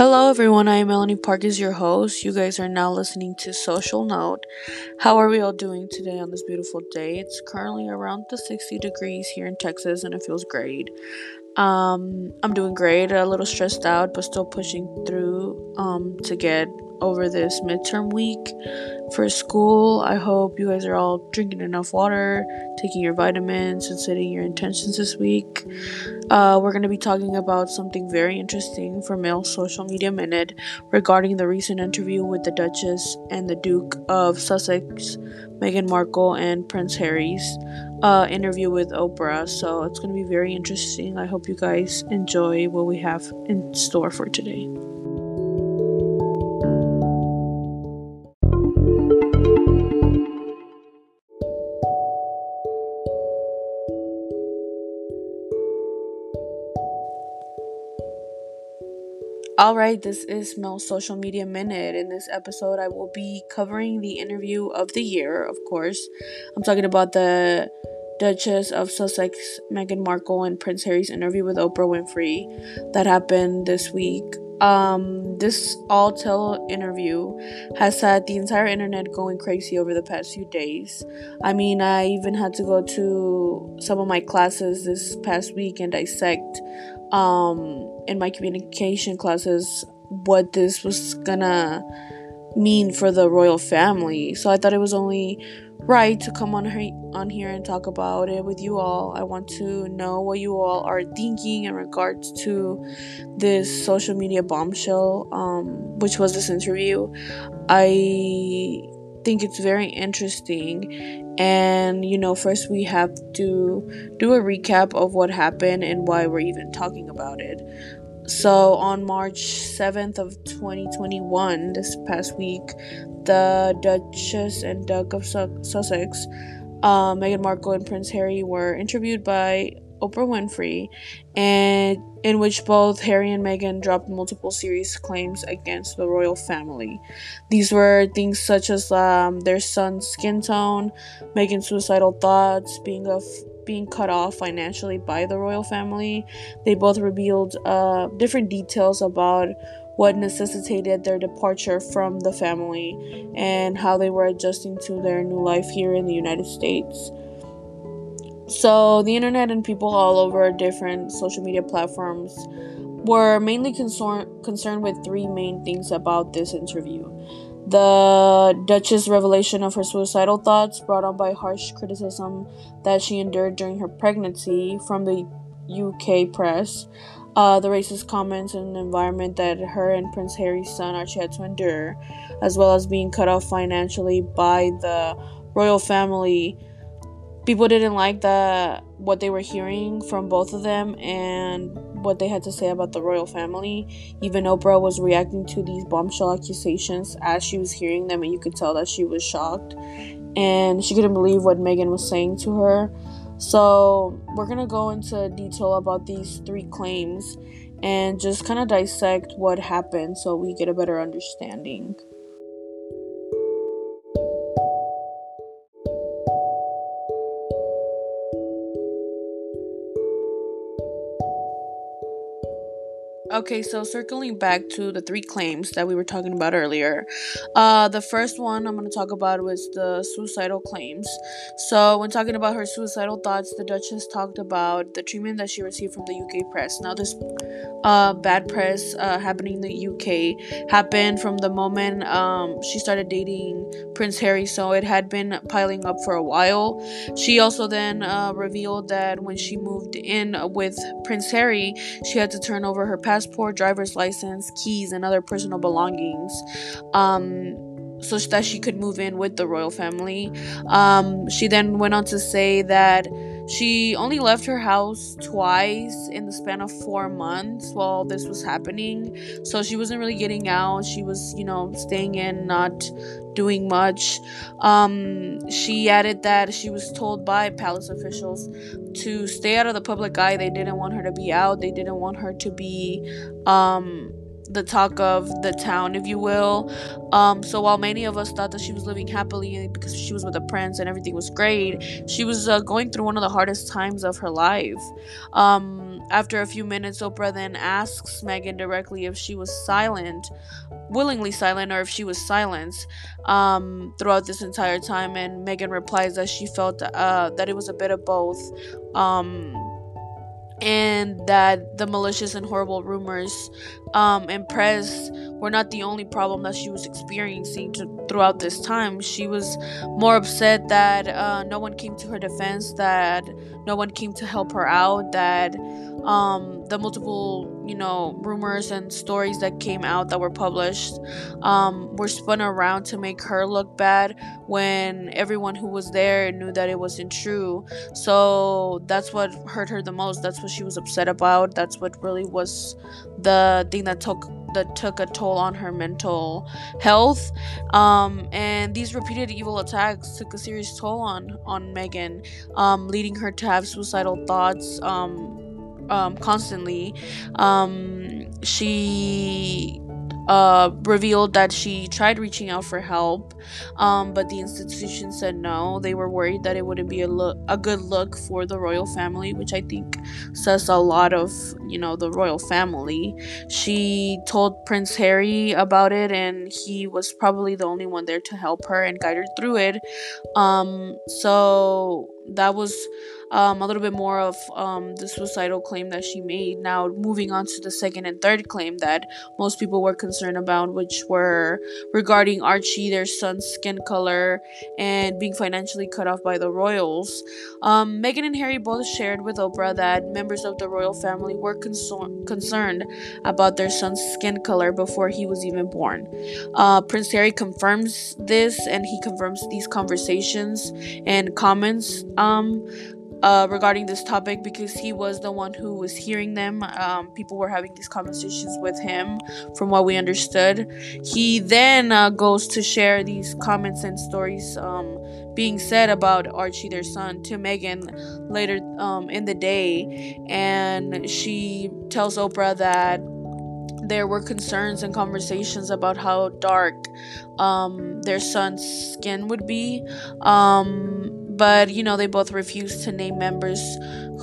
Hello, everyone. I am Melanie Park, is your host. You guys are now listening to Social Note. How are we all doing today on this beautiful day? It's currently around the 60 degrees here in Texas, and it feels great. Um, I'm doing great. A little stressed out, but still pushing through um, to get over this midterm week for school. I hope you guys are all drinking enough water, taking your vitamins, and setting your intentions this week. Uh, we're going to be talking about something very interesting for Mel's Social Media Minute regarding the recent interview with the Duchess and the Duke of Sussex, Meghan Markle, and Prince Harry's uh, interview with Oprah. So it's going to be very interesting. I hope you guys enjoy what we have in store for today. All right, this is Mel's Social Media Minute. In this episode, I will be covering the interview of the year, of course. I'm talking about the Duchess of Sussex, Meghan Markle, and Prince Harry's interview with Oprah Winfrey that happened this week. Um, this all tell interview has had the entire internet going crazy over the past few days. I mean, I even had to go to some of my classes this past week and dissect um, in my communication classes what this was gonna mean for the royal family. So I thought it was only right to come on here, on here and talk about it with you all. I want to know what you all are thinking in regards to this social media bombshell, um, which was this interview. I think it's very interesting. And, you know, first we have to do a recap of what happened and why we're even talking about it. So, on March 7th of 2021, this past week, the Duchess and Duke of Sussex, uh, Meghan Markle and Prince Harry were interviewed by Oprah Winfrey, and in which both Harry and Meghan dropped multiple serious claims against the royal family. These were things such as um, their son's skin tone, Meghan's suicidal thoughts, being of being cut off financially by the royal family. They both revealed uh, different details about what necessitated their departure from the family and how they were adjusting to their new life here in the United States. So, the internet and people all over different social media platforms were mainly concern- concerned with three main things about this interview. The Duchess' revelation of her suicidal thoughts, brought on by harsh criticism that she endured during her pregnancy from the UK press, uh, the racist comments and environment that her and Prince Harry's son Archie had to endure, as well as being cut off financially by the royal family people didn't like the what they were hearing from both of them and what they had to say about the royal family. Even Oprah was reacting to these bombshell accusations as she was hearing them, and you could tell that she was shocked and she couldn't believe what Meghan was saying to her. So, we're gonna go into detail about these three claims and just kind of dissect what happened so we get a better understanding. Okay, so circling back to the three claims that we were talking about earlier. Uh, the first one I'm going to talk about was the suicidal claims. So, when talking about her suicidal thoughts, the Duchess talked about the treatment that she received from the UK press. Now, this uh, bad press uh, happening in the UK happened from the moment um, she started dating Prince Harry, so it had been piling up for a while. She also then uh, revealed that when she moved in with Prince Harry, she had to turn over her passport passport, driver's license, keys, and other personal belongings. Um, so that she could move in with the royal family. Um, she then went on to say that she only left her house twice in the span of four months while this was happening. So she wasn't really getting out. She was, you know, staying in, not doing much. Um, she added that she was told by palace officials to stay out of the public eye. They didn't want her to be out. They didn't want her to be um, the talk of the town, if you will. Um, so while many of us thought that she was living happily because she was with a prince and everything was great, she was uh, going through one of the hardest times of her life. Um, after a few minutes, Oprah then asks Meghan directly if she was silent, willingly silent, or if she was silenced um, throughout this entire time. And Meghan replies that she felt uh, that it was a bit of both. Um, and that the malicious and horrible rumors um, and press were not the only problem that she was experiencing to, throughout this time. She was more upset that uh, no one came to her defense, that no one came to help her out, that um, the multiple, you know, rumors and stories that came out that were published um, were spun around to make her look bad when everyone who was there knew that it wasn't true. So that's what hurt her the most. That's what she was upset about. That's what really was the thing that took that took a toll on her mental health. Um, and these repeated evil attacks took a serious toll on on Meghan, um, leading her to have suicidal thoughts. Um, um, constantly. Um, she uh, revealed that she tried reaching out for help, um, but the institution said no. They were worried that it wouldn't be a look, a good look for the royal family, which I think says a lot of you know the royal family. She told Prince Harry about it, and he was probably the only one there to help her and guide her through it. Um, so that was um, a little bit more of um, the suicidal claim that she made. Now, moving on to the second and third claim that most people were concerned about, which were regarding Archie, their son's skin color, and being financially cut off by the royals. Um, Meghan and Harry both shared with Oprah that members of the royal family were concerned about their son's skin color before he was even born. Uh, Prince Harry confirms this and he confirms these conversations and comments um, uh, regarding this topic because he was the one who was hearing them. Um, people were having these conversations with him, from what we understood. He then uh, goes to share these comments and stories um, being said about Archie, their son, to Meghan later um, in the day. And she tells Oprah that there were concerns and conversations about how dark um, their son's skin would be. But you know they both refused to name members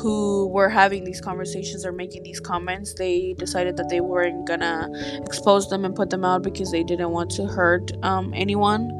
who were having these conversations or making these comments. They decided that they weren't gonna expose them and put them out because they didn't want to hurt um, anyone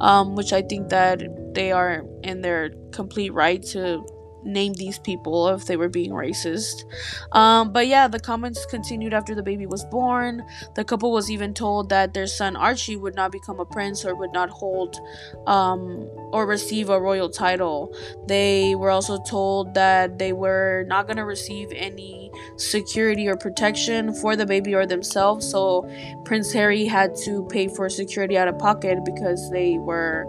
um, which i think that they are in their complete right to name these people if they were being racist. Um, but yeah, the comments continued after the baby was born. The couple was even told that their son Archie would not become a prince or would not hold um, or receive a royal title. They were also told that they were not going to receive any security or protection for the baby or themselves. So Prince Harry had to pay for security out of pocket because they were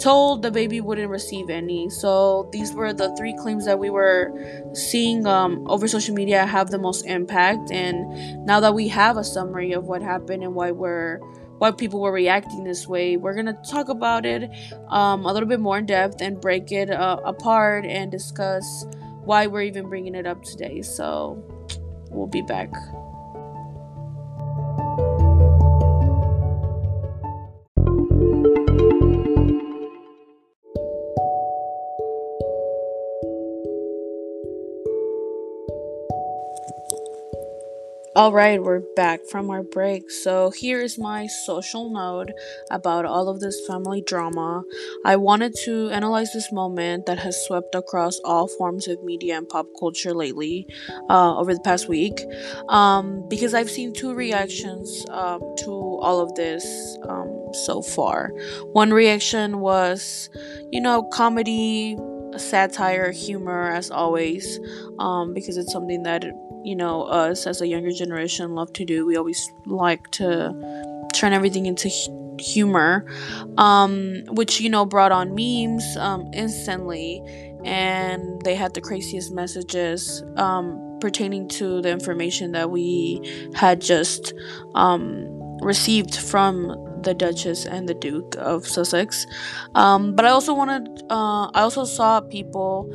told the baby wouldn't receive any. So these were the three claims that we were seeing um, over social media have the most impact. And now that we have a summary of what happened and why we're why people were reacting this way, we're gonna talk about it um, a little bit more in depth and break it uh, apart and discuss why we're even bringing it up today. So we'll be back. All right, we're back from our break. So, here is my social note about all of this family drama. I wanted to analyze this moment that has swept across all forms of media and pop culture lately uh, over the past week um, because I've seen two reactions um, to all of this um, so far. One reaction was, you know, comedy, satire, humor, as always, um, because it's something that you know us as a younger generation love to do. We always like to turn everything into humor um, which you know brought on memes um, instantly and they had the craziest messages um, pertaining to the information that we had just um, received from the Duchess and the Duke of Sussex. Um, but I also wanted, uh, I also saw people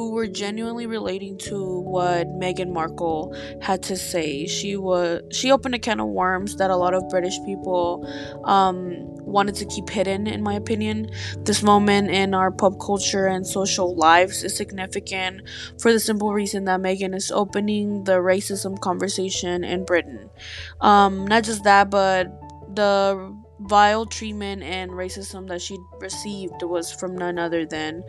who were genuinely relating to what Meghan Markle had to say. She was she opened a can of worms that a lot of British people um, wanted to keep hidden. In my opinion, this moment in our pop culture and social lives is significant for the simple reason that Meghan is opening the racism conversation in Britain. Um, not just that, but the vile treatment and racism that she received was from none other than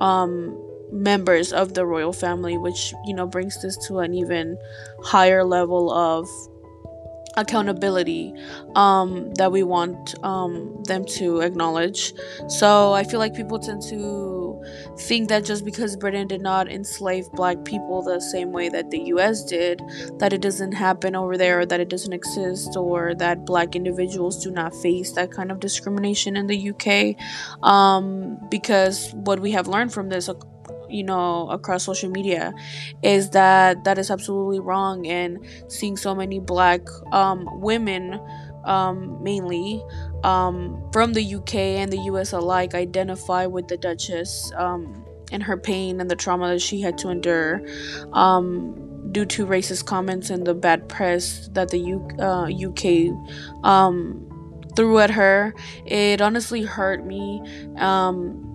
um, members of the royal family, which you know brings this to an even higher level of accountability um, that we want um, them to acknowledge. So I feel like people tend to think that just because Britain did not enslave black people the same way that the US did, that it doesn't happen over there, or that it doesn't exist, or that black individuals do not face that kind of discrimination in the UK. Um, because what we have learned from this you know across social media is that that is absolutely wrong and seeing so many black um, women um, mainly um, from the UK and the US alike identify with the Duchess um, and her pain and the trauma that she had to endure um, due to racist comments and the bad press that the U- uh, UK um, threw at her. It honestly hurt me. Um,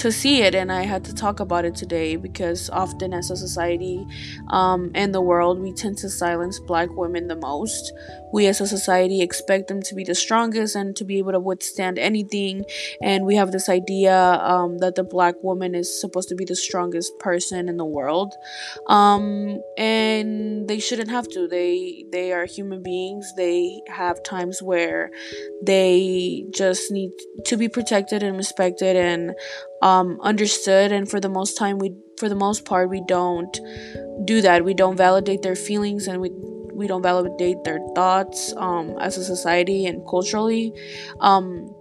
to see it and i had to talk about it today because often as a society um, and the world we tend to silence black women the most. We as a society expect them to be the strongest and to be able to withstand anything and we have this idea um, that the black woman is supposed to be the strongest person in the world. Um, and they shouldn't have to. They they are human beings. They have times where they just need to be protected and respected and understood and for the most time we for the most part we don't do that we don't validate their feelings and we we don't validate their thoughts um, as a society and culturally um,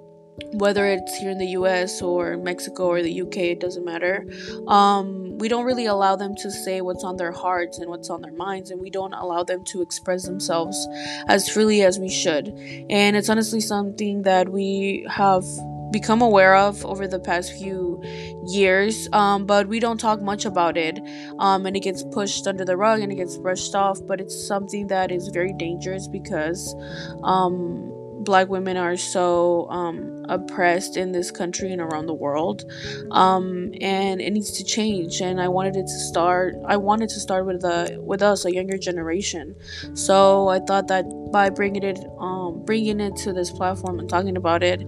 whether it's here in the US or Mexico or the UK, it doesn't matter. Um, we don't really allow them to say what's on their hearts and what's on their minds, and we don't allow them to express themselves as freely as we should. And it's honestly something that we have become aware of over the past few years um, but we don't talk much about it. Um, and it gets pushed under the rug and it gets brushed off but it's something that is very dangerous because um, black women are so um, oppressed in this country and around the world um, and it needs to change and i wanted it to start i wanted to start with the with us a younger generation. So i thought that by bringing it um, bringing it to this platform and talking about it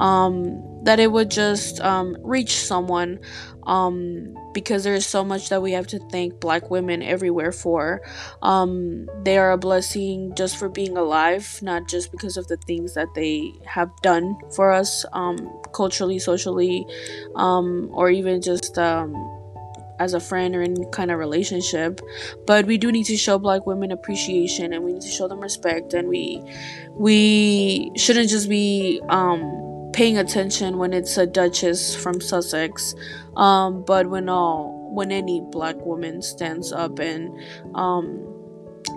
um, that it would just um, reach someone um, because there's so much that we have to thank black women everywhere for. Um, they are a blessing just for being alive, not just because of the things that they have done for us um, culturally, socially, um, or even just um, as a friend or any kind of relationship but we do need to show black women appreciation and we need to show them respect and we we shouldn't just be um paying attention when it's a duchess from Sussex, um, but when all when any black woman stands up and um,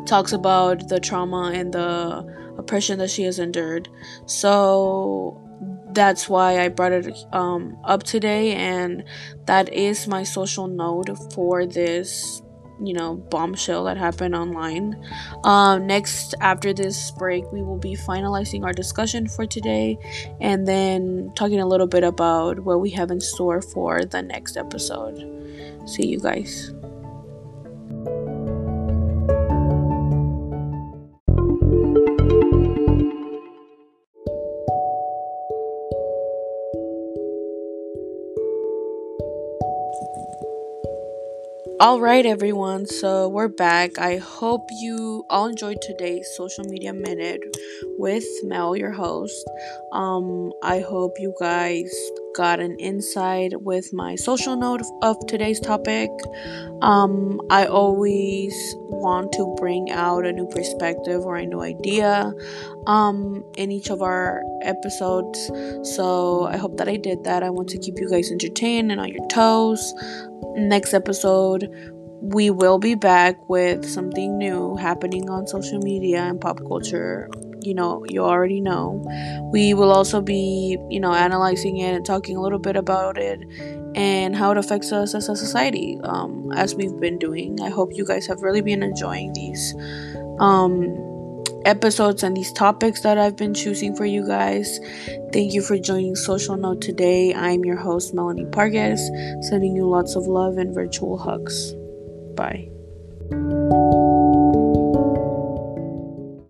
talks about the trauma and the oppression that she has endured. So that's why I brought it um, up today, and that is my social note for this you know bombshell that happened online. Um, next after this break we will be finalizing our discussion for today and then talking a little bit about what we have in store for the next episode. See you guys All right, everyone. So we're back. I hope you all enjoyed today's social media minute with Mel, your host. Um, I hope you guys got an insight with my social note of today's topic. Um, I always want to bring out a new perspective or a new idea um, in each of our episodes. So I hope that I did that. I want to keep you guys entertained and on your toes next episode, we will be back with something new happening on social media and pop culture you know you already know. We will also be you know analyzing it and talking a little bit about it and how it affects us as a society, um, as we've been doing. I hope you guys have really been enjoying these um, episodes and these topics that I've been choosing for you guys. Thank you for joining Social Note today. I'm your host, Melanie Pargas, sending you lots of love and virtual hugs. Bye.